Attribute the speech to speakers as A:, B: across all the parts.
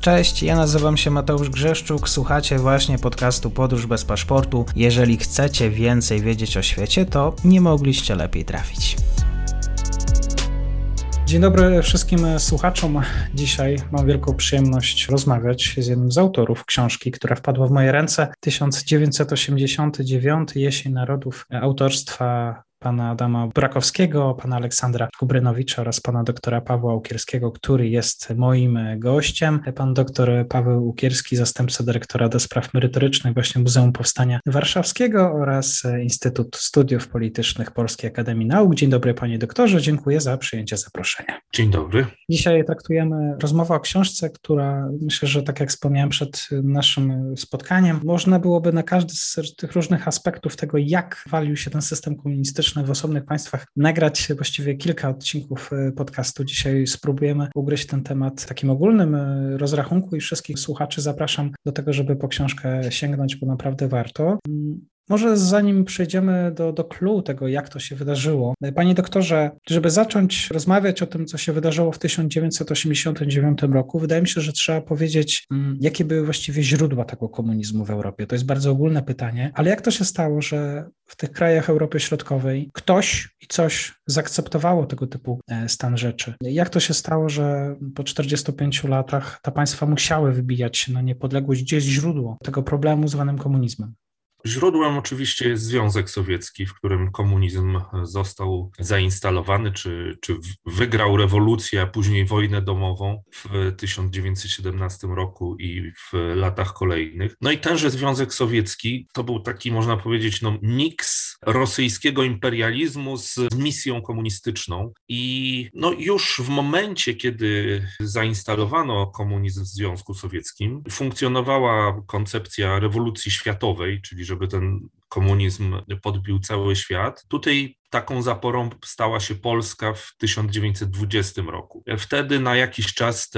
A: Cześć, ja nazywam się Mateusz Grzeszczuk, słuchacie właśnie podcastu Podróż bez paszportu. Jeżeli chcecie więcej wiedzieć o świecie, to nie mogliście lepiej trafić. Dzień dobry wszystkim słuchaczom. Dzisiaj mam wielką przyjemność rozmawiać z jednym z autorów książki, która wpadła w moje ręce. 1989 Jesień Narodów autorstwa pana Adama Brakowskiego, pana Aleksandra Kubrynowicza oraz pana doktora Pawła Ukierskiego, który jest moim gościem. Pan doktor Paweł Ukierski, zastępca dyrektora do spraw merytorycznych właśnie Muzeum Powstania Warszawskiego oraz Instytut Studiów Politycznych Polskiej Akademii Nauk. Dzień dobry panie doktorze, dziękuję za przyjęcie zaproszenia.
B: Dzień dobry.
A: Dzisiaj traktujemy rozmowę o książce, która myślę, że tak jak wspomniałem przed naszym spotkaniem, można byłoby na każdy z tych różnych aspektów tego, jak walił się ten system komunistyczny, w osobnych państwach nagrać właściwie kilka odcinków e, podcastu. Dzisiaj spróbujemy ugryźć ten temat w takim ogólnym e, rozrachunku i wszystkich słuchaczy zapraszam do tego, żeby po książkę sięgnąć, bo naprawdę warto. Może zanim przejdziemy do, do clue tego, jak to się wydarzyło, panie doktorze, żeby zacząć rozmawiać o tym, co się wydarzyło w 1989 roku, wydaje mi się, że trzeba powiedzieć, mm, jakie były właściwie źródła tego komunizmu w Europie. To jest bardzo ogólne pytanie, ale jak to się stało, że w tych krajach Europy Środkowej ktoś i coś zaakceptowało tego typu e, stan rzeczy? Jak to się stało, że po 45 latach ta państwa musiały wybijać się na niepodległość? Gdzie jest źródło tego problemu zwanym komunizmem?
B: Źródłem oczywiście jest Związek Sowiecki, w którym komunizm został zainstalowany, czy, czy wygrał rewolucję, a później wojnę domową w 1917 roku i w latach kolejnych. No i tenże Związek Sowiecki to był taki, można powiedzieć, no, miks rosyjskiego imperializmu z misją komunistyczną. I no, już w momencie, kiedy zainstalowano komunizm w Związku Sowieckim, funkcjonowała koncepcja rewolucji światowej, czyli żeby ten komunizm podbił cały świat. Tutaj taką zaporą stała się Polska w 1920 roku. Wtedy na jakiś czas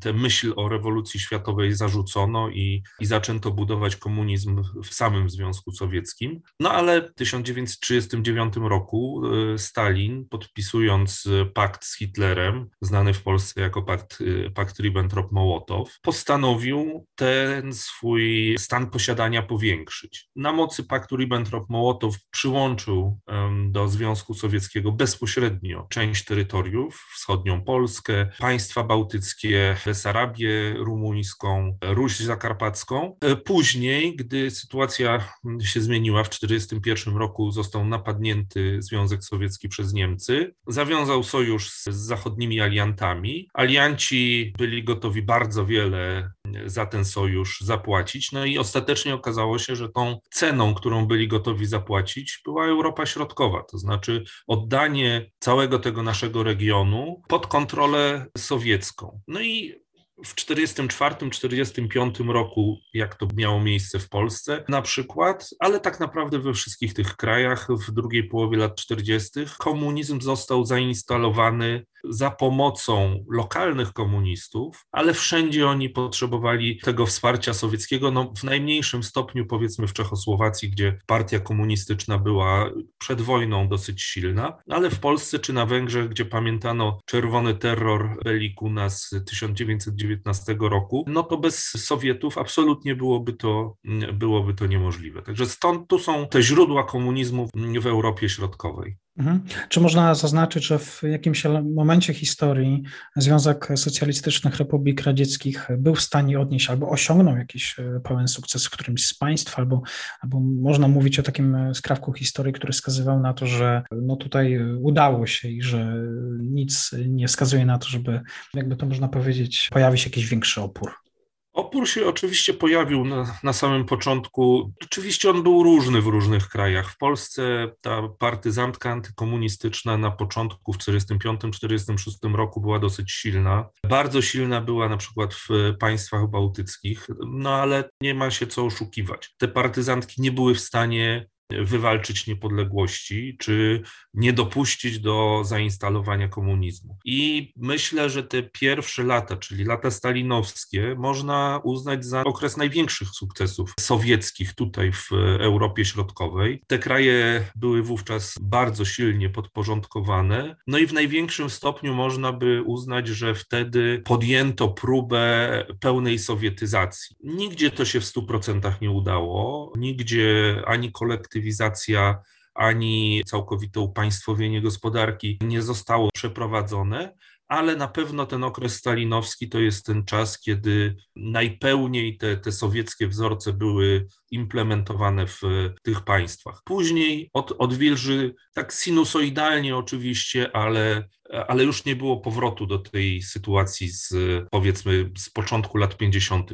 B: tę myśl o rewolucji światowej zarzucono i, i zaczęto budować komunizm w samym Związku Sowieckim. No ale w 1939 roku e, Stalin, podpisując pakt z Hitlerem, znany w Polsce jako pakt, e, pakt Ribbentrop-Mołotow, postanowił ten swój stan posiadania powiększyć. Na mocy paktu Ribbentrop-Mołotow przyłączył do Związku Sowieckiego bezpośrednio część terytoriów, wschodnią Polskę, państwa bałtyckie, Besarabię rumuńską, Ruś zakarpacką. Później, gdy sytuacja się zmieniła, w 1941 roku został napadnięty Związek Sowiecki przez Niemcy, zawiązał sojusz z zachodnimi aliantami. Alianci byli gotowi bardzo wiele za ten sojusz zapłacić. No i ostatecznie okazało się, że tą ceną, którą byli gotowi zapłacić, była Europa Środkowa, to znaczy oddanie całego tego naszego regionu pod kontrolę sowiecką. No i w 1944-1945 roku, jak to miało miejsce w Polsce na przykład, ale tak naprawdę we wszystkich tych krajach w drugiej połowie lat 40. komunizm został zainstalowany za pomocą lokalnych komunistów, ale wszędzie oni potrzebowali tego wsparcia sowieckiego, no w najmniejszym stopniu powiedzmy w Czechosłowacji, gdzie partia komunistyczna była przed wojną dosyć silna, ale w Polsce czy na Węgrzech, gdzie pamiętano czerwony terror Belikuna z 1919 roku, no to bez Sowietów absolutnie byłoby to, byłoby to niemożliwe. Także stąd tu są te źródła komunizmu w Europie Środkowej.
A: Mhm. Czy można zaznaczyć, że w jakimś momencie historii Związek Socjalistycznych Republik Radzieckich był w stanie odnieść albo osiągnął jakiś e, pełen sukces w którymś z państw, albo, albo można mówić o takim e, skrawku historii, który wskazywał na to, że no tutaj udało się i że nic nie wskazuje na to, żeby, jakby to można powiedzieć, pojawi się jakiś większy opór?
B: Opór się oczywiście pojawił na, na, samym początku. Oczywiście on był różny w różnych krajach. W Polsce ta partyzantka antykomunistyczna na początku w 1945-1946 roku była dosyć silna. Bardzo silna była na przykład w państwach bałtyckich, no ale nie ma się co oszukiwać. Te partyzantki nie były w stanie wywalczyć niepodległości, czy nie dopuścić do zainstalowania komunizmu. I myślę, że te pierwsze lata, czyli lata stalinowskie, można uznać za okres największych sukcesów sowieckich tutaj w Europie Środkowej. Te kraje były wówczas bardzo silnie podporządkowane, no i w największym stopniu można by uznać, że wtedy podjęto próbę pełnej sowietyzacji. Nigdzie to się w 100% nie udało, nigdzie ani kolektywizacja, ani całkowite upaństwowienie gospodarki nie zostało przeprowadzone, ale na pewno ten okres stalinowski to jest ten czas, kiedy najpełniej te, te sowieckie wzorce były implementowane w tych państwach. Później od, odwilży tak sinusoidalnie oczywiście, ale, ale już nie było powrotu do tej sytuacji z powiedzmy z początku lat 50.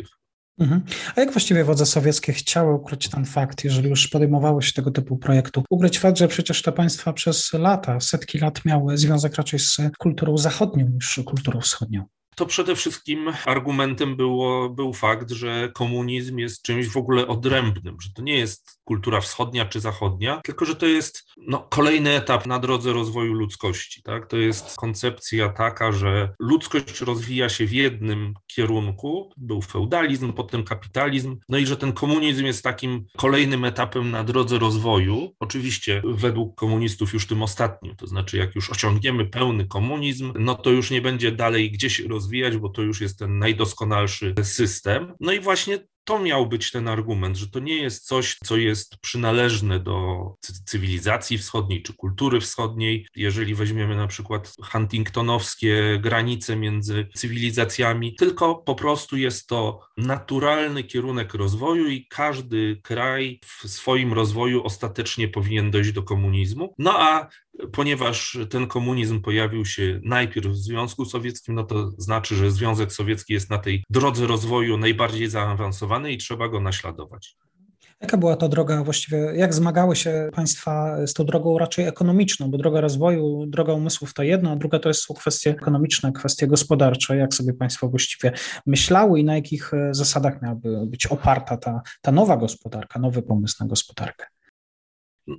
A: Mhm. A jak właściwie władze sowieckie chciały ukryć ten fakt, jeżeli już podejmowało się tego typu projektu? Ukryć fakt, że przecież te państwa przez lata, setki lat miały związek raczej z kulturą zachodnią niż kulturą wschodnią
B: to przede wszystkim argumentem było, był fakt, że komunizm jest czymś w ogóle odrębnym, że to nie jest kultura wschodnia czy zachodnia, tylko że to jest no, kolejny etap na drodze rozwoju ludzkości. Tak? To jest koncepcja taka, że ludzkość rozwija się w jednym kierunku, był feudalizm, potem kapitalizm, no i że ten komunizm jest takim kolejnym etapem na drodze rozwoju. Oczywiście według komunistów już tym ostatnim, to znaczy jak już osiągniemy pełny komunizm, no to już nie będzie dalej gdzieś rozwijać, bo to już jest ten najdoskonalszy system. No i właśnie to miał być ten argument, że to nie jest coś, co jest przynależne do cywilizacji wschodniej czy kultury wschodniej. Jeżeli weźmiemy na przykład huntingtonowskie granice między cywilizacjami, tylko po prostu jest to naturalny kierunek rozwoju i każdy kraj w swoim rozwoju ostatecznie powinien dojść do komunizmu. No a ponieważ ten komunizm pojawił się najpierw w Związku Sowieckim, no to znaczy, że Związek Sowiecki jest na tej drodze rozwoju najbardziej zaawansowany i trzeba go naśladować.
A: Jaka była to droga właściwie, jak zmagały się państwa z tą drogą raczej ekonomiczną, bo droga rozwoju, droga umysłów to jedno, a druga to jest, są kwestie ekonomiczne, kwestie gospodarcze. Jak sobie państwo właściwie myślały i na jakich e, zasadach miałaby być oparta ta, ta nowa gospodarka, nowy pomysł na gospodarkę?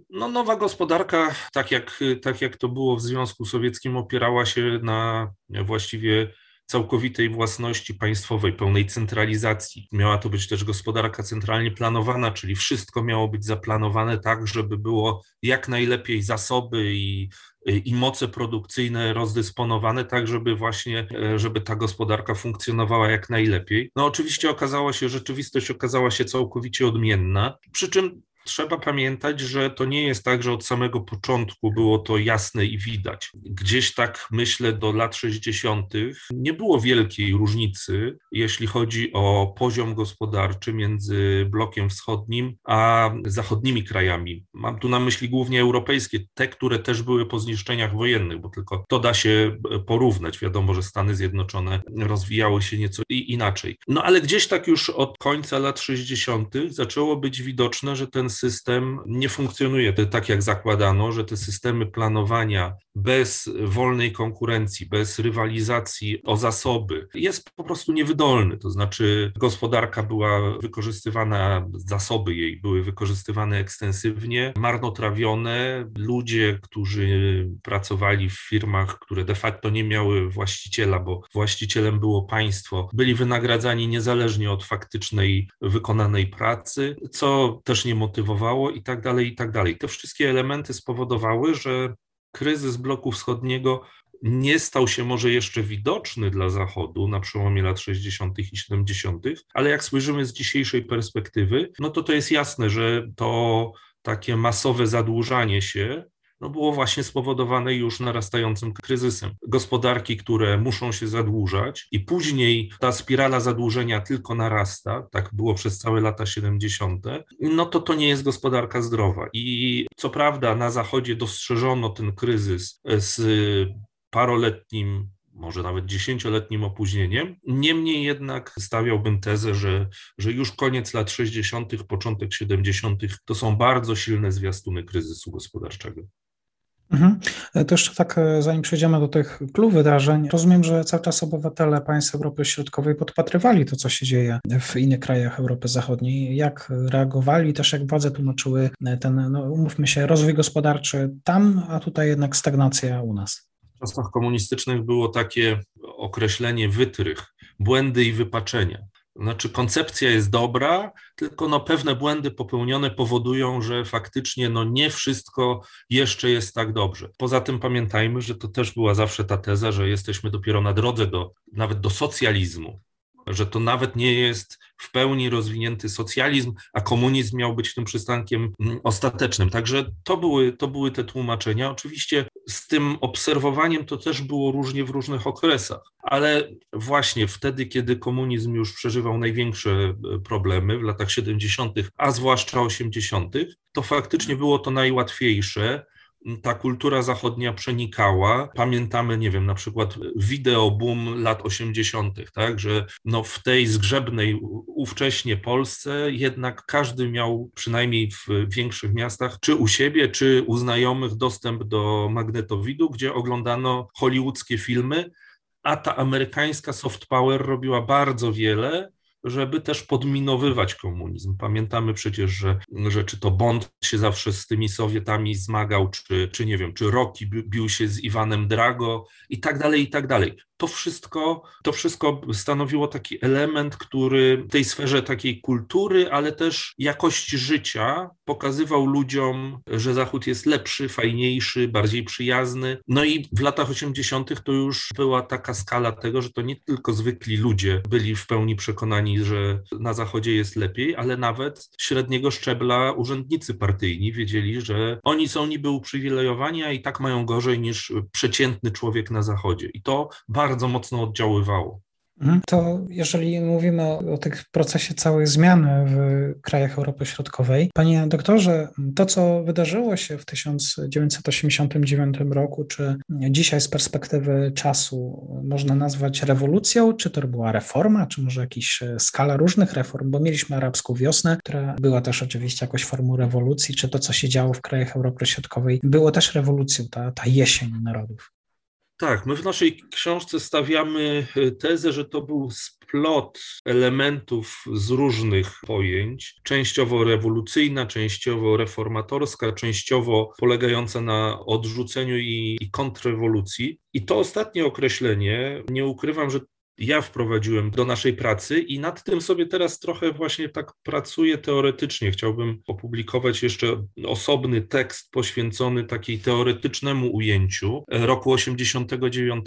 B: No, nowa gospodarka, tak jak, tak jak to było w Związku Sowieckim, opierała się na właściwie całkowitej własności państwowej, pełnej centralizacji. Miała to być też gospodarka centralnie planowana, czyli wszystko miało być zaplanowane tak, żeby było jak najlepiej zasoby i, i moce produkcyjne rozdysponowane, tak żeby właśnie, żeby ta gospodarka funkcjonowała jak najlepiej. No oczywiście okazało się, rzeczywistość okazała się całkowicie odmienna, przy czym trzeba pamiętać, że to nie jest tak, że od samego początku było to jasne i widać. Gdzieś tak myślę do lat 60. nie było wielkiej różnicy, jeśli chodzi o poziom gospodarczy między blokiem wschodnim a zachodnimi krajami. Mam tu na myśli głównie europejskie, te, które też były po zniszczeniach wojennych, bo tylko to da się porównać. Wiadomo, że Stany Zjednoczone rozwijały się nieco inaczej. No ale gdzieś tak już od końca lat 60. zaczęło być widoczne, że ten system nie funkcjonuje tak, jak zakładano, że te systemy planowania bez wolnej konkurencji, bez rywalizacji o zasoby jest po prostu niewydolny. To znaczy, gospodarka była wykorzystywana, zasoby jej były wykorzystywane ekstensywnie, marnotrawione. Ludzie, którzy pracowali w firmach, które de facto nie miały właściciela, bo właścicielem było państwo, byli wynagradzani niezależnie od faktycznej wykonanej pracy, co też nie motywowało i tak dalej, i tak dalej. Te wszystkie elementy spowodowały, że kryzys bloku wschodniego nie stał się może jeszcze widoczny dla Zachodu na przełomie lat 60. i 70., ale jak spojrzymy z dzisiejszej perspektywy, no to to jest jasne, że to takie masowe zadłużanie się no było właśnie spowodowane już narastającym kryzysem. Gospodarki, które muszą się zadłużać i później ta spirala zadłużenia tylko narasta, tak było przez całe lata 70., no to to nie jest gospodarka zdrowa. I co prawda na Zachodzie dostrzeżono ten kryzys z paroletnim może nawet dziesięcioletnim opóźnieniem. Niemniej jednak stawiałbym tezę, że, że już koniec lat 60., początek 70. to są bardzo silne zwiastuny kryzysu gospodarczego.
A: Mhm. To jeszcze tak, e, zanim przejdziemy do tych klub wydarzeń, rozumiem, że cały czas obywatele państw Europy Środkowej podpatrywali to, co się dzieje w innych krajach Europy Zachodniej. Jak reagowali, też jak władze tłumaczyły ten, no, umówmy się, rozwój gospodarczy tam, a tutaj jednak stagnacja u nas.
B: W czasach komunistycznych było takie określenie wytrych, błędy i wypaczenia. Znaczy, koncepcja jest dobra, tylko no, pewne błędy popełnione powodują, że faktycznie no, nie wszystko jeszcze jest tak dobrze. Poza tym pamiętajmy, że to też była zawsze ta teza, że jesteśmy dopiero na drodze do, nawet do socjalizmu że to nawet nie jest w pełni rozwinięty socjalizm, a komunizm miał być tym przystankiem mm, ostatecznym. Także to były, to były te tłumaczenia. Oczywiście z tym obserwowaniem to też było różnie w różnych okresach, ale właśnie wtedy, kiedy komunizm już przeżywał największe e, problemy w latach 70., a zwłaszcza 80., to faktycznie było to najłatwiejsze ta kultura zachodnia przenikała. Pamiętamy, nie wiem, na przykład wideoboom lat 80., tak, że no w tej zgrzebnej ówcześnie Polsce jednak każdy miał przynajmniej w większych miastach, czy u siebie, czy u znajomych dostęp do magnetowidu, gdzie oglądano hollywoodzkie filmy, a ta amerykańska soft power robiła bardzo wiele, żeby też podminowywać komunizm. Pamiętamy przecież, że, że czy to Bond się zawsze z tymi Sowietami zmagał, czy, czy nie wiem, czy Rocky bił się z Iwanem Drago i tak dalej, i tak dalej to wszystko, to wszystko stanowiło taki element, który w tej sferze takiej kultury, ale też jakości życia pokazywał ludziom, że Zachód jest lepszy, fajniejszy, bardziej przyjazny. No i w latach 80. to już była taka skala tego, że to nie tylko zwykli ludzie byli w pełni przekonani, że na Zachodzie jest lepiej, ale nawet średniego szczebla urzędnicy partyjni wiedzieli, że oni są niby uprzywilejowani, a i tak mają gorzej niż przeciętny człowiek na Zachodzie. I to bardzo bardzo mocno oddziaływało.
A: Mhm. To jeżeli mówimy o, o tych procesie całej zmiany w krajach Europy Środkowej, panie doktorze, to co wydarzyło się w 1989 roku, czy dzisiaj z perspektywy czasu można nazwać rewolucją, czy to była reforma, czy może jakaś skala różnych reform, bo mieliśmy arabską wiosnę, która była też oczywiście jakąś formą rewolucji, czy to co się działo w krajach Europy Środkowej było też rewolucją, ta, ta jesień narodów.
B: Tak, my w naszej książce stawiamy e, tezę, że to był splot elementów z różnych pojęć, częściowo rewolucyjna, częściowo reformatorska, częściowo polegająca na odrzuceniu i, i kontrrewolucji. I to ostatnie określenie, nie ukrywam, że ja wprowadziłem do naszej pracy i nad tym sobie teraz trochę właśnie tak pracuję teoretycznie. Chciałbym opublikować jeszcze osobny tekst poświęcony takiej teoretycznemu ujęciu roku 89.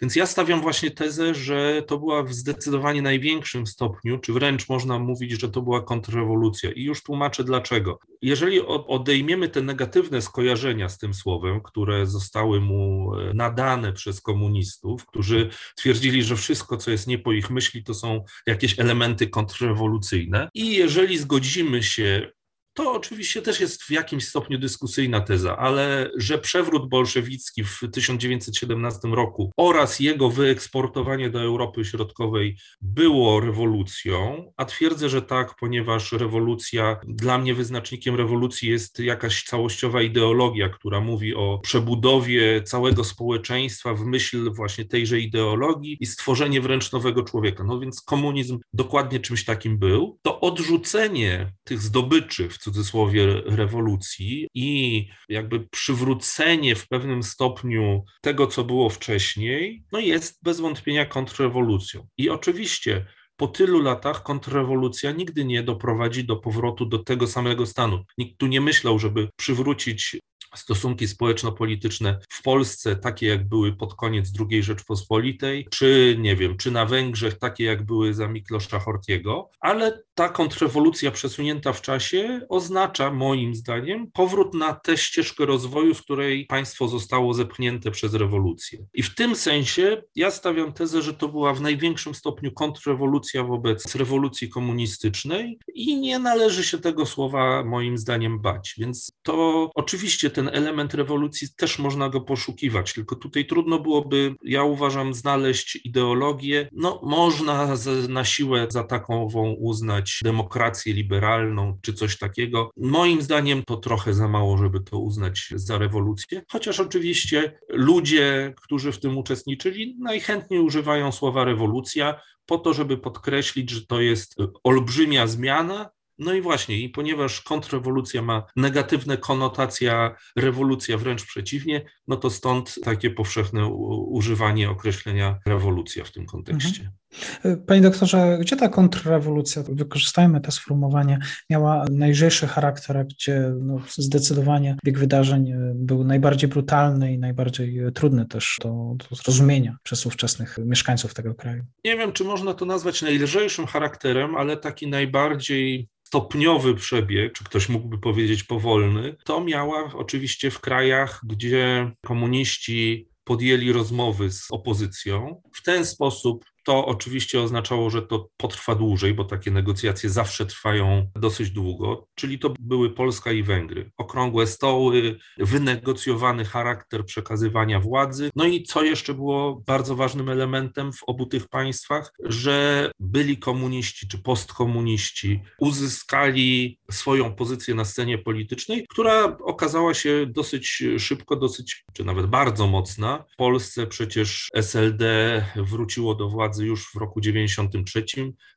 B: Więc ja stawiam właśnie tezę, że to była w zdecydowanie największym stopniu, czy wręcz można mówić, że to była kontrrewolucja. I już tłumaczę dlaczego. Jeżeli odejmiemy te negatywne skojarzenia z tym słowem, które zostały mu e, nadane przez komunistów, którzy twierdzili, że wszystko wszystko, co jest nie po ich myśli, to są jakieś elementy kontrrewolucyjne. I jeżeli zgodzimy się to oczywiście też jest w jakimś stopniu dyskusyjna teza, ale że przewrót bolszewicki w 1917 roku oraz jego wyeksportowanie do Europy Środkowej było rewolucją, a twierdzę, że tak, ponieważ rewolucja, dla mnie wyznacznikiem rewolucji jest jakaś całościowa ideologia, która mówi o przebudowie całego społeczeństwa w myśl właśnie tejże ideologii i stworzenie wręcz nowego człowieka. No więc komunizm dokładnie czymś takim był. To odrzucenie tych zdobyczy w cudzysłowie rewolucji i jakby przywrócenie w pewnym stopniu tego, co było wcześniej, no jest bez wątpienia kontrrewolucją. I oczywiście po tylu latach kontrrewolucja nigdy nie doprowadzi do powrotu do tego samego stanu. Nikt tu nie myślał, żeby przywrócić stosunki społeczno-polityczne w Polsce takie, jak były pod koniec II Rzeczpospolitej, czy nie wiem, czy na Węgrzech takie, jak były za Miklosza Hortiego, ale ta kontrrewolucja przesunięta w czasie oznacza moim zdaniem powrót na tę ścieżkę rozwoju, z której państwo zostało zepchnięte przez rewolucję. I w tym sensie ja stawiam tezę, że to była w największym stopniu kontrrewolucja wobec rewolucji komunistycznej i nie należy się tego słowa moim zdaniem bać. Więc to oczywiście ten ten element rewolucji też można go poszukiwać, tylko tutaj trudno byłoby, ja uważam, znaleźć ideologię. No, można na siłę za takową uznać demokrację liberalną czy coś takiego. Moim zdaniem to trochę za mało, żeby to uznać za rewolucję, chociaż oczywiście ludzie, którzy w tym uczestniczyli, najchętniej używają słowa rewolucja po to, żeby podkreślić, że to jest olbrzymia zmiana, no i właśnie, i ponieważ kontrrewolucja ma negatywne konotacje, rewolucja wręcz przeciwnie, no to stąd takie powszechne używanie określenia rewolucja w tym kontekście. Mhm.
A: Panie doktorze, gdzie ta kontrrewolucja, wykorzystajmy to sformułowanie, miała najlżejszy charakter, gdzie no, zdecydowanie bieg wydarzeń e, był najbardziej brutalny i najbardziej trudny też do, do zrozumienia przez ówczesnych mieszkańców tego kraju?
B: Nie wiem, czy można to nazwać najlżejszym charakterem, ale taki najbardziej stopniowy przebieg, czy ktoś mógłby powiedzieć powolny, to miała oczywiście w krajach, gdzie komuniści podjęli rozmowy z opozycją. W ten sposób to oczywiście oznaczało, że to potrwa dłużej, bo takie negocjacje zawsze trwają dosyć długo, czyli to były Polska i Węgry. Okrągłe stoły, wynegocjowany charakter przekazywania władzy. No i co jeszcze było bardzo ważnym elementem w obu tych państwach, że byli komuniści czy postkomuniści uzyskali swoją pozycję na scenie politycznej, która okazała się dosyć szybko, dosyć, czy nawet bardzo mocna. W Polsce przecież SLD wróciło do władzy władzy już w roku 93.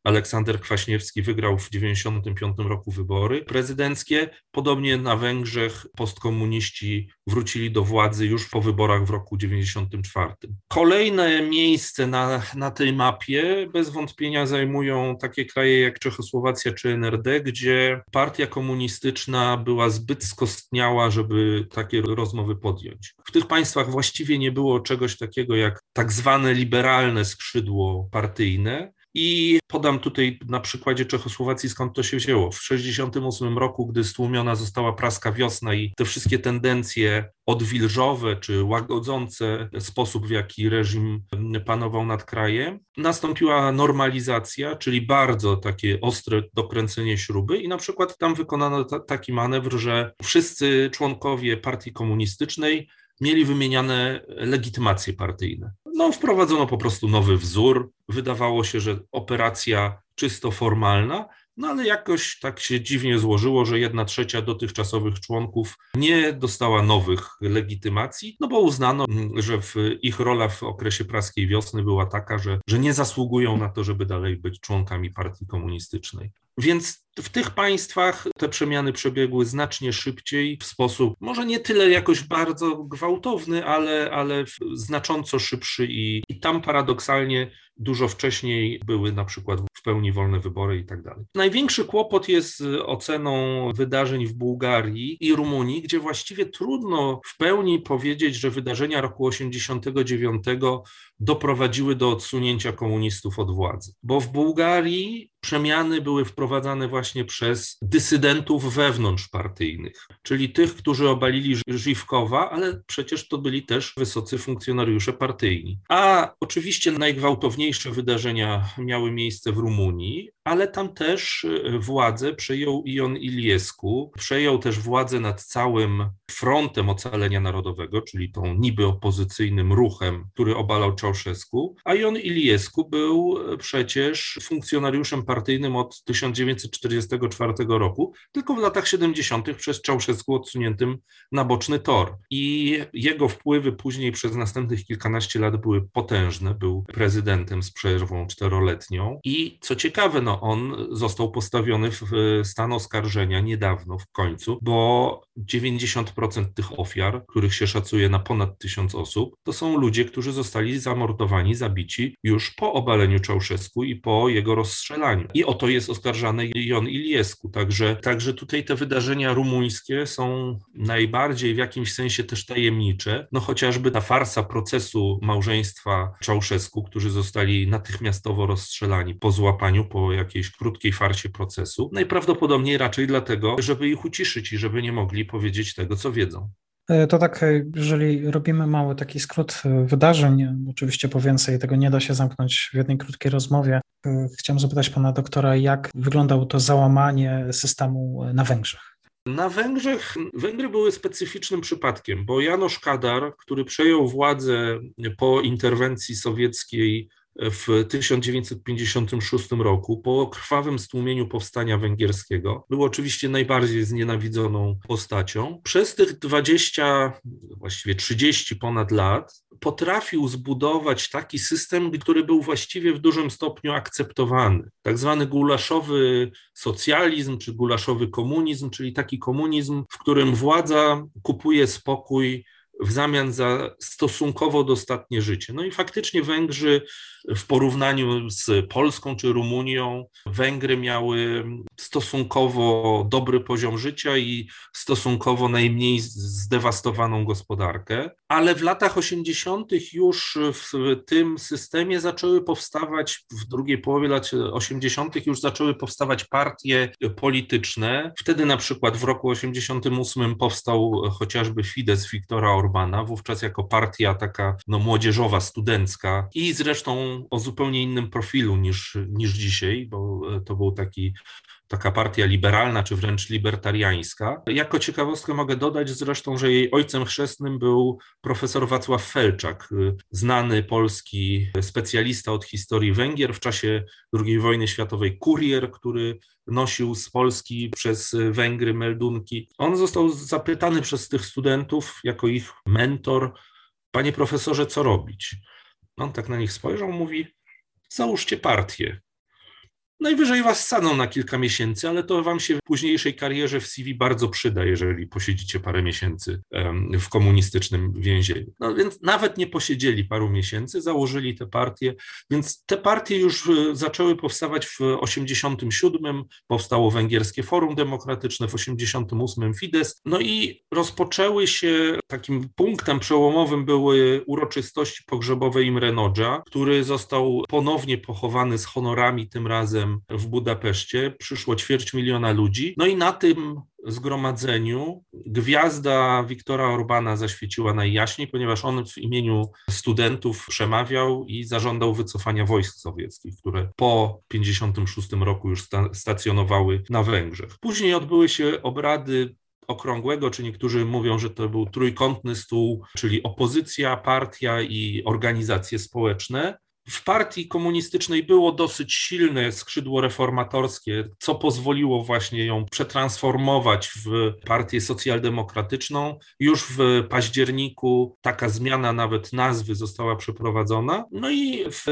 B: Aleksander Kwaśniewski wygrał w 95 roku wybory prezydenckie. Podobnie na Węgrzech postkomuniści wrócili do władzy już po wyborach w roku 94. Kolejne miejsce na, na tej mapie bez wątpienia zajmują takie kraje jak Czechosłowacja czy NRD, gdzie partia komunistyczna była zbyt skostniała, żeby takie rozmowy podjąć. W tych państwach właściwie nie było czegoś takiego jak tak zwane liberalne skrzydło partyjne. I podam tutaj na przykładzie Czechosłowacji, skąd to się wzięło. W 1968 roku, gdy stłumiona została praska wiosna i te wszystkie tendencje odwilżowe czy łagodzące sposób, w jaki reżim panował nad krajem, nastąpiła normalizacja, czyli bardzo takie ostre dokręcenie śruby i na przykład tam wykonano taki manewr, że wszyscy członkowie partii komunistycznej mieli wymieniane legitymacje partyjne. No, wprowadzono po prostu nowy wzór. Wydawało się, że operacja czysto formalna, no ale jakoś tak się dziwnie złożyło, że jedna trzecia dotychczasowych członków nie dostała nowych legitymacji, no bo uznano, że w ich rola w okresie praskiej wiosny była taka, że, że nie zasługują na to, żeby dalej być członkami partii komunistycznej. Więc w tych państwach te przemiany przebiegły znacznie szybciej, w sposób może nie tyle jakoś bardzo gwałtowny, ale, ale znacząco szybszy i, i tam paradoksalnie dużo wcześniej były na przykład w pełni wolne wybory i tak dalej. Największy kłopot jest z oceną wydarzeń w Bułgarii i Rumunii, gdzie właściwie trudno w pełni powiedzieć, że wydarzenia roku 89 doprowadziły do odsunięcia komunistów od władzy. Bo w Bułgarii przemiany były wprowadzane właśnie przez dysydentów wewnątrzpartyjnych, czyli tych, którzy obalili Żywkowa, ale przecież to byli też wysocy funkcjonariusze partyjni. A oczywiście najgwałtowniejsze wydarzenia miały miejsce w Rumunii, ale tam też e, władzę przejął Ion Iliescu, przejął też władzę nad całym frontem ocalenia narodowego, czyli tą niby opozycyjnym ruchem, który obalał Czałszewsku, a Ion Iliescu był e, przecież funkcjonariuszem partyjnym od 1944 roku, tylko w latach 70. przez Czałszewsku odsuniętym na boczny tor. I jego wpływy później przez następnych kilkanaście lat były potężne, był prezydentem z przerwą czteroletnią i co ciekawe, no on został postawiony w stan oskarżenia niedawno, w końcu, bo 90% tych ofiar, których się szacuje na ponad tysiąc osób, to są ludzie, którzy zostali zamordowani, zabici już po obaleniu Czałszewsku i po jego rozstrzelaniu. I o to jest oskarżany Jon Iliescu. Także, także tutaj te wydarzenia rumuńskie są najbardziej w jakimś sensie też tajemnicze. No chociażby ta farsa procesu małżeństwa Czałszewsku, którzy zostali natychmiastowo rozstrzelani po złapaniu, po jakiejś krótkiej farsie procesu. Najprawdopodobniej raczej dlatego, żeby ich uciszyć i żeby nie mogli powiedzieć tego, co wiedzą.
A: E, to tak, e, jeżeli robimy mały taki skrót e, wydarzeń, oczywiście po więcej tego nie da się zamknąć w jednej krótkiej rozmowie. Chciałem zapytać pana doktora, jak wyglądało to załamanie systemu na Węgrzech?
B: Na Węgrzech Węgry były specyficznym przypadkiem, bo Janosz Kadar, który przejął władzę po interwencji sowieckiej w 1956 roku, po krwawym stłumieniu powstania węgierskiego. Był oczywiście najbardziej znienawidzoną postacią. Przez tych 20, właściwie 30 ponad lat potrafił zbudować taki system, który był właściwie w dużym stopniu akceptowany. Tak zwany gulaszowy socjalizm czy gulaszowy komunizm, czyli taki komunizm, w którym władza kupuje spokój w zamian za stosunkowo dostatnie życie. No i faktycznie Węgrzy w porównaniu z Polską czy Rumunią, Węgry miały stosunkowo dobry poziom życia i stosunkowo najmniej zdewastowaną gospodarkę, ale w latach 80. już w tym systemie zaczęły powstawać, w drugiej połowie lat 80. już zaczęły powstawać partie polityczne. Wtedy na przykład w roku 88 powstał chociażby Fidesz Viktora Orbana, wówczas jako partia taka no, młodzieżowa, studencka i zresztą o zupełnie innym profilu niż, niż dzisiaj, bo to był taki taka partia liberalna, czy wręcz libertariańska. Jako ciekawostkę mogę dodać zresztą, że jej ojcem chrzestnym był profesor Wacław Felczak, znany polski specjalista od historii Węgier w czasie II wojny światowej, kurier, który nosił z Polski przez Węgry meldunki. On został zapytany przez tych studentów jako ich mentor, panie profesorze, co robić? On tak na nich spojrzał, mówi: Załóżcie partię. Najwyżej was saną na kilka miesięcy, ale to wam się w późniejszej karierze w CV bardzo przyda, jeżeli posiedzicie parę miesięcy w komunistycznym więzieniu. No więc nawet nie posiedzieli paru miesięcy, założyli te partie, więc te partie już e, zaczęły powstawać w 87, powstało Węgierskie Forum Demokratyczne, w 88 Fidesz, no i rozpoczęły się, takim punktem przełomowym były uroczystości pogrzebowe Imre Nodża, który został ponownie pochowany z honorami tym razem w Budapeszcie. Przyszło ćwierć miliona ludzi. No i na tym zgromadzeniu gwiazda Wiktora Orbana zaświeciła najjaśniej, ponieważ on w imieniu studentów przemawiał i zażądał wycofania wojsk sowieckich, które po 1956 roku już sta stacjonowały na Węgrzech. Później odbyły się obrady okrągłego, czy niektórzy mówią, że to był trójkątny stół, czyli opozycja, partia i organizacje społeczne. W partii komunistycznej było dosyć silne skrzydło reformatorskie, co pozwoliło właśnie ją przetransformować w partię socjaldemokratyczną. Już w październiku taka zmiana nawet nazwy została przeprowadzona. No i w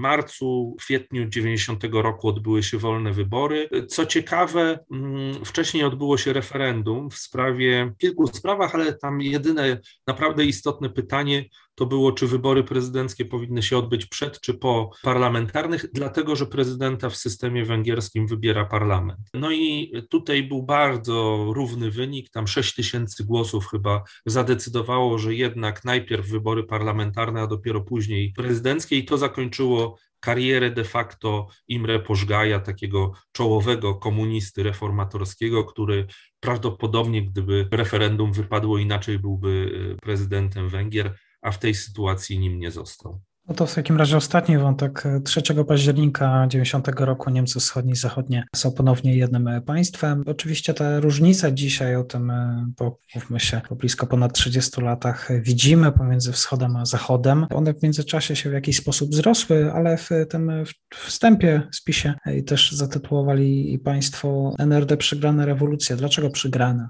B: marcu, kwietniu 90 roku odbyły się wolne wybory. Co ciekawe, mm, wcześniej odbyło się referendum w sprawie, w kilku sprawach, ale tam jedyne naprawdę istotne pytanie to było, czy wybory prezydenckie powinny się odbyć przed czy po parlamentarnych, dlatego że prezydenta w systemie węgierskim wybiera parlament. No i tutaj był bardzo równy wynik, tam 6 tysięcy głosów chyba zadecydowało, że jednak najpierw wybory parlamentarne, a dopiero później prezydenckie i to zakończyło karierę de facto Imre Pożgaja, takiego czołowego komunisty reformatorskiego, który prawdopodobnie, gdyby referendum wypadło inaczej, byłby prezydentem Węgier a w tej sytuacji nim nie został.
A: No to w takim razie ostatni wątek. 3 października 90 roku Niemcy wschodnie i zachodnie są ponownie jednym państwem. Oczywiście te różnice dzisiaj o tym, bo mówmy się, po blisko ponad 30 latach widzimy pomiędzy wschodem a zachodem. One w międzyczasie się w jakiś sposób wzrosły, ale w tym wstępie, spisie i też zatytułowali państwo NRD przegrane rewolucje. Dlaczego przegrane?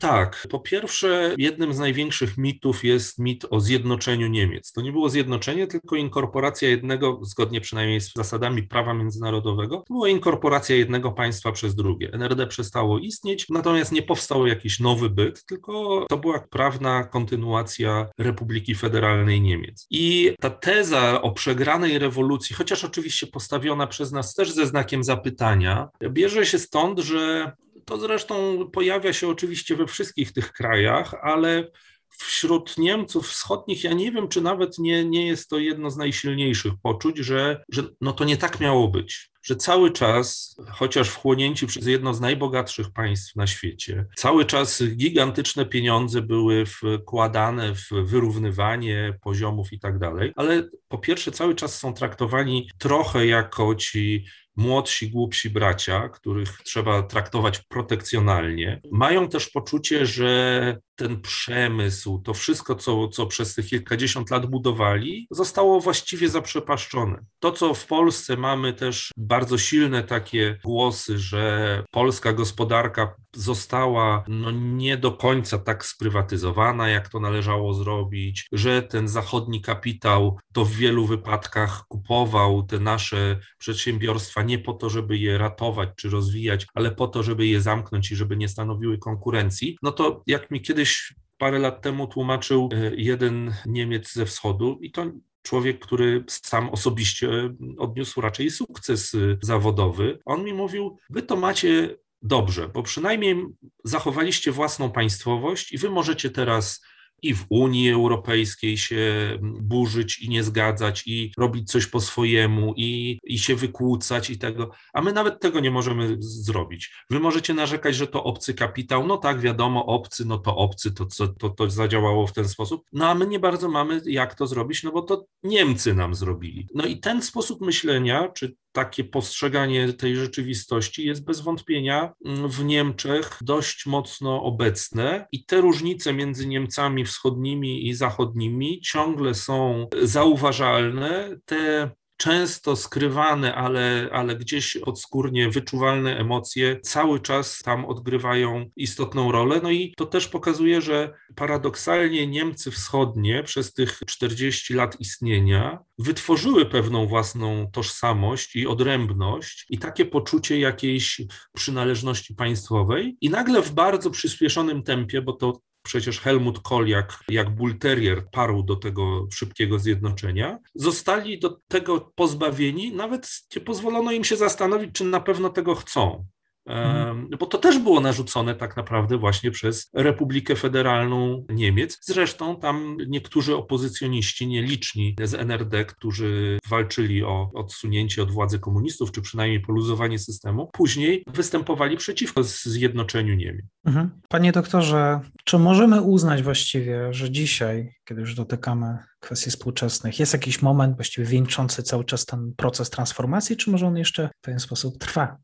B: Tak, po pierwsze, jednym z największych mitów jest mit o zjednoczeniu Niemiec. To nie było zjednoczenie, tylko inkorporacja jednego, zgodnie przynajmniej z zasadami prawa międzynarodowego, to była inkorporacja jednego państwa przez drugie. NRD przestało istnieć, natomiast nie powstał jakiś nowy byt, tylko to była prawna kontynuacja Republiki Federalnej Niemiec. I ta teza o przegranej rewolucji, chociaż oczywiście postawiona przez nas też ze znakiem zapytania, bierze się stąd, że to zresztą pojawia się oczywiście we wszystkich tych krajach, ale wśród Niemców wschodnich ja nie wiem, czy nawet nie, nie jest to jedno z najsilniejszych poczuć, że, że no to nie tak miało być. Że cały czas, chociaż wchłonięci przez jedno z najbogatszych państw na świecie, cały czas gigantyczne pieniądze były wkładane w wyrównywanie poziomów i tak dalej, ale po pierwsze cały czas są traktowani trochę jako ci młodsi, głupsi bracia, których trzeba traktować protekcjonalnie, mają też poczucie, że ten przemysł, to wszystko, co, co przez tych kilkadziesiąt lat budowali, zostało właściwie zaprzepaszczone. To, co w Polsce mamy też bardzo silne takie głosy, że polska gospodarka została no, nie do końca tak sprywatyzowana, jak to należało zrobić, że ten zachodni kapitał to w wielu wypadkach kupował te nasze przedsiębiorstwa nie po to, żeby je ratować czy rozwijać, ale po to, żeby je zamknąć i żeby nie stanowiły konkurencji, no to jak mi kiedyś parę lat temu tłumaczył e, jeden Niemiec ze wschodu i to człowiek, który sam osobiście odniósł raczej sukces e, zawodowy. On mi mówił: Wy to macie dobrze, bo przynajmniej zachowaliście własną państwowość i wy możecie teraz i w Unii Europejskiej się burzyć i nie zgadzać i robić coś po swojemu i, i się wykłócać i tego, a my nawet tego nie możemy zrobić. Wy możecie narzekać, że to obcy kapitał, no tak, wiadomo, obcy, no to obcy, to, to, to, to zadziałało w ten sposób, no a my nie bardzo mamy jak to zrobić, no bo to Niemcy nam zrobili. No i ten sposób myślenia, czy takie postrzeganie tej rzeczywistości jest bez wątpienia mm, w Niemczech dość mocno obecne i te różnice między Niemcami wschodnimi i zachodnimi ciągle są zauważalne. Te często skrywane, ale, ale gdzieś podskórnie wyczuwalne emocje cały czas tam odgrywają istotną rolę. No i to też pokazuje, że paradoksalnie Niemcy wschodnie przez tych 40 lat istnienia wytworzyły pewną własną tożsamość i odrębność i takie poczucie jakiejś przynależności państwowej i nagle w bardzo przyspieszonym tempie, bo to przecież Helmut Kohl jak, jak bulterier parł do tego szybkiego zjednoczenia, zostali do tego pozbawieni, nawet nie pozwolono im się zastanowić, czy na pewno tego chcą. Mhm. Bo to też było narzucone tak naprawdę właśnie przez Republikę Federalną Niemiec. Zresztą tam niektórzy opozycjoniści, nieliczni z NRD, którzy walczyli o odsunięcie od władzy komunistów, czy przynajmniej poluzowanie systemu, później występowali przeciwko zjednoczeniu Niemiec.
A: Mhm. Panie doktorze, czy możemy uznać właściwie, że dzisiaj, kiedy już dotykamy kwestii współczesnych, jest jakiś moment właściwie wieńczący cały czas ten proces transformacji, czy może on jeszcze w pewien sposób trwa?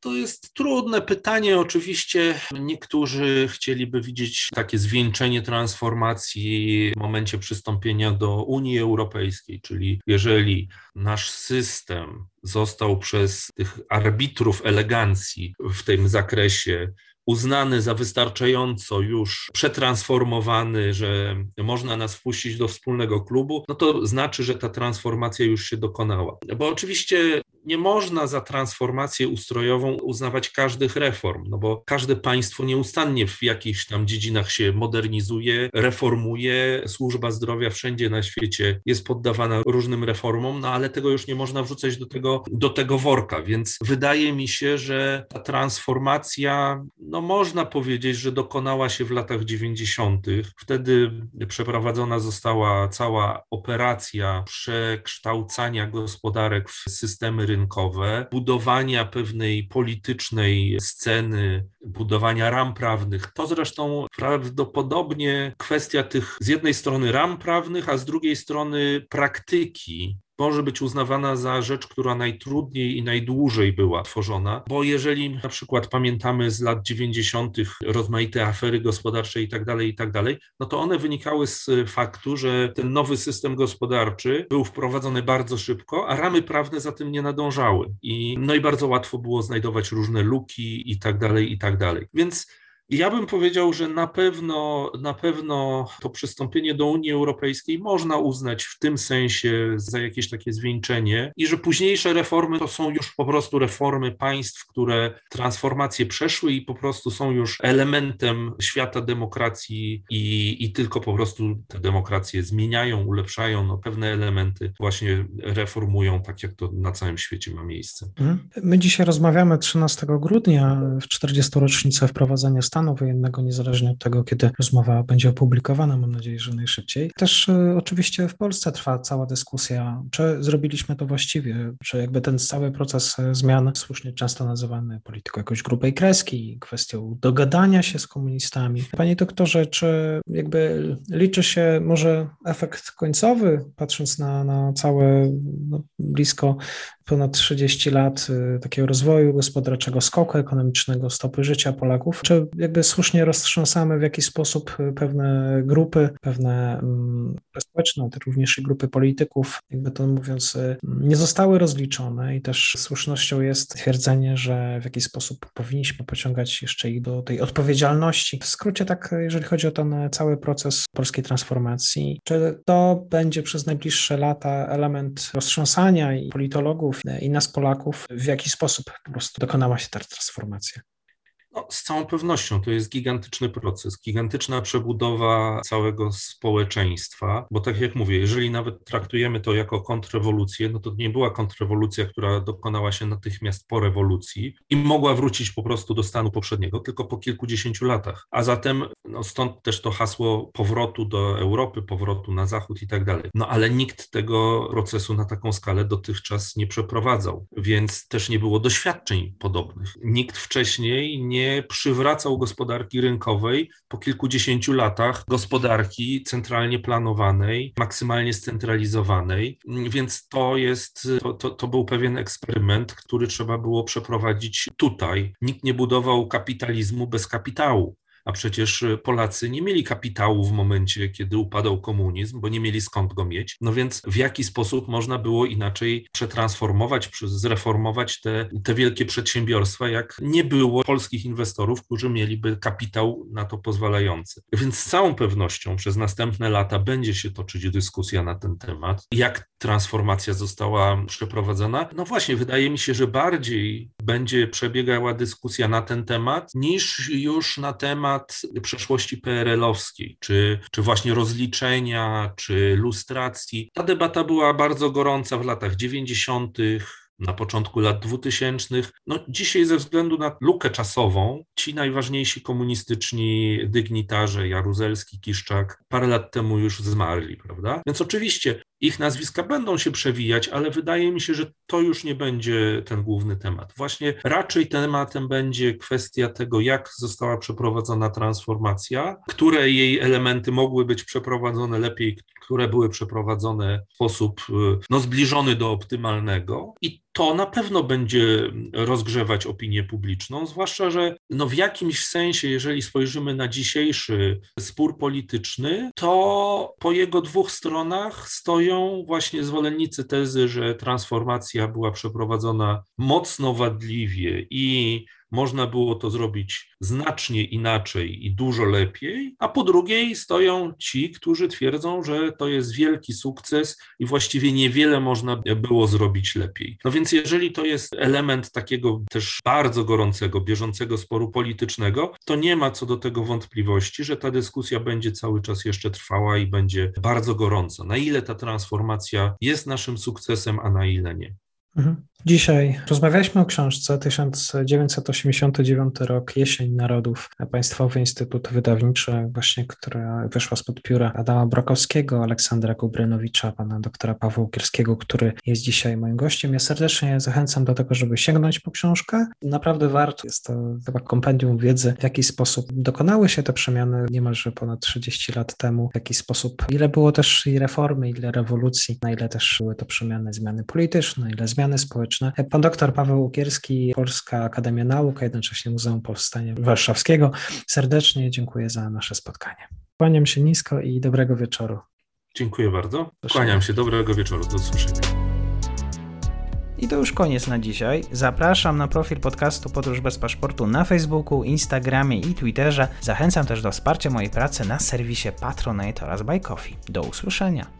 B: To jest trudne pytanie. Oczywiście niektórzy chcieliby widzieć takie zwieńczenie transformacji w momencie przystąpienia do Unii Europejskiej, czyli jeżeli nasz system został przez tych arbitrów elegancji w tym zakresie uznany za wystarczająco już przetransformowany, że można nas wpuścić do wspólnego klubu, no to znaczy, że ta transformacja już się dokonała. Bo oczywiście nie można za transformację ustrojową uznawać każdych reform, no bo każde państwo nieustannie w jakichś tam dziedzinach się modernizuje, reformuje, służba zdrowia wszędzie na świecie jest poddawana różnym reformom, no ale tego już nie można wrzucać do tego, do tego worka, więc wydaje mi się, że ta transformacja, no można powiedzieć, że dokonała się w latach 90. Wtedy przeprowadzona została cała operacja przekształcania gospodarek w systemy rynkowe, budowania pewnej politycznej sceny, budowania ram prawnych. To zresztą prawdopodobnie kwestia tych z jednej strony ram prawnych, a z drugiej strony praktyki może być uznawana za rzecz, która najtrudniej i najdłużej była tworzona, bo jeżeli na przykład pamiętamy z lat 90. rozmaite afery gospodarcze i tak dalej, i tak dalej, no to one wynikały z faktu, że ten nowy system gospodarczy był wprowadzony bardzo szybko, a ramy prawne za tym nie nadążały. I, no i bardzo łatwo było znajdować różne luki i tak dalej, i tak dalej. Więc ja bym powiedział, że na pewno, na pewno to przystąpienie do Unii Europejskiej można uznać w tym sensie za jakieś takie zwieńczenie i że późniejsze reformy to są już po prostu reformy państw, które transformacje przeszły i po prostu są już elementem świata demokracji i, i tylko po prostu te demokracje zmieniają, ulepszają, no pewne elementy właśnie reformują, tak jak to na całym świecie ma miejsce.
A: Mhm. My dzisiaj rozmawiamy 13 grudnia w 40. rocznicę wprowadzenia stanu stanu wojennego, niezależnie od tego, kiedy rozmowa będzie opublikowana, mam nadzieję, że najszybciej. Też e, oczywiście w Polsce trwa cała dyskusja, czy zrobiliśmy to właściwie, czy jakby ten cały proces e, zmian, słusznie często nazywany polityką jakoś grubej kreski, kwestią dogadania się z komunistami. Panie doktorze, czy jakby liczy się może efekt końcowy, patrząc na, na całe no, blisko ponad 30 lat y, takiego rozwoju gospodarczego, skoku ekonomicznego, stopy życia Polaków, czy jakby słusznie roztrząsamy w jakiś sposób y, pewne grupy, pewne um, społeczne, również i grupy polityków, jakby to mówiąc, y, nie zostały rozliczone i też słusznością jest twierdzenie, że w jakiś sposób powinniśmy pociągać jeszcze ich do tej odpowiedzialności. W skrócie tak, jeżeli chodzi o ten cały proces polskiej transformacji, czy to będzie przez najbliższe lata element roztrząsania i politologów, i nas Polaków, w jaki sposób po prostu dokonała się ta transformacja.
B: No, z całą pewnością to jest gigantyczny proces, gigantyczna przebudowa całego społeczeństwa, bo tak jak mówię, jeżeli nawet traktujemy to jako kontrrewolucję, no to nie była kontrrewolucja, która dokonała się natychmiast po rewolucji i mogła wrócić po prostu do stanu poprzedniego, tylko po kilkudziesięciu latach. A zatem no stąd też to hasło powrotu do Europy, powrotu na zachód i tak dalej. No ale nikt tego procesu na taką skalę dotychczas nie przeprowadzał, więc też nie było doświadczeń podobnych. Nikt wcześniej nie przywracał gospodarki rynkowej po kilkudziesięciu latach gospodarki centralnie planowanej, maksymalnie scentralizowanej, więc to jest, to, to, to był pewien eksperyment, który trzeba było przeprowadzić tutaj. Nikt nie budował kapitalizmu bez kapitału a przecież y, Polacy nie mieli kapitału w momencie, kiedy upadał komunizm, bo nie mieli skąd go mieć. No więc w jaki sposób można było inaczej przetransformować, zreformować te, te wielkie przedsiębiorstwa, jak nie było polskich inwestorów, którzy mieliby kapitał na to pozwalający. Więc z całą pewnością przez następne lata będzie się toczyć dyskusja na ten temat, jak transformacja została przeprowadzona. No właśnie, wydaje mi się, że bardziej będzie przebiegała dyskusja na ten temat niż już na temat temat przeszłości PRL-owskiej, czy, czy właśnie rozliczenia, czy lustracji. Ta debata była bardzo gorąca w latach 90., na początku lat 2000. No, dzisiaj ze względu na lukę czasową, ci najważniejsi komunistyczni dygnitarze, Jaruzelski, Kiszczak, parę lat temu już zmarli, prawda? Więc oczywiście ich nazwiska będą się przewijać, ale wydaje mi się, że to już nie będzie ten główny temat. Właśnie raczej tematem będzie kwestia tego, jak została przeprowadzona transformacja, które jej elementy mogły być przeprowadzone lepiej, które były przeprowadzone w sposób no, zbliżony do optymalnego i to na pewno będzie rozgrzewać opinię publiczną, zwłaszcza, że no w jakimś sensie, jeżeli spojrzymy na dzisiejszy spór polityczny, to po jego dwóch stronach stoją właśnie zwolennicy tezy, że transformacja była przeprowadzona mocno wadliwie i można było to zrobić znacznie inaczej i dużo lepiej, a po drugiej stoją ci, którzy twierdzą, że to jest wielki sukces i właściwie niewiele można było zrobić lepiej. No więc jeżeli to jest element takiego też bardzo gorącego, bieżącego sporu politycznego, to nie ma co do tego wątpliwości, że ta dyskusja będzie cały czas jeszcze trwała i będzie bardzo gorąca. Na ile ta transformacja jest naszym sukcesem, a na ile nie.
A: Mhm. Dzisiaj rozmawialiśmy o książce 1989 rok, Jesień Narodów, Państwowy Instytut Wydawniczy, właśnie, która wyszła spod pióra Adama Brokowskiego, Aleksandra Kubrynowicza, pana doktora Pawła Ukierskiego, który jest dzisiaj moim gościem. Ja serdecznie zachęcam do tego, żeby sięgnąć po książkę. Naprawdę warto, jest to chyba kompendium wiedzy, w jaki sposób dokonały się te przemiany niemalże ponad 30 lat temu, w jaki sposób, ile było też i reformy, ile rewolucji, na ile też były to przemiany, zmiany polityczne, ile zmiany społeczne, społeczne. Pan doktor Paweł Ukierski, Polska Akademia Nauk, a jednocześnie Muzeum Powstania Warszawskiego. Serdecznie dziękuję za nasze spotkanie. Kłaniam się nisko i dobrego wieczoru.
B: Dziękuję bardzo. Kłaniam się, dobrego wieczoru, do usłyszenia.
A: I to już koniec na dzisiaj. Zapraszam na profil podcastu Podróż bez paszportu na Facebooku, Instagramie i Twitterze. Zachęcam też do wsparcia mojej pracy na serwisie Patronite oraz Buy Coffee. Do usłyszenia.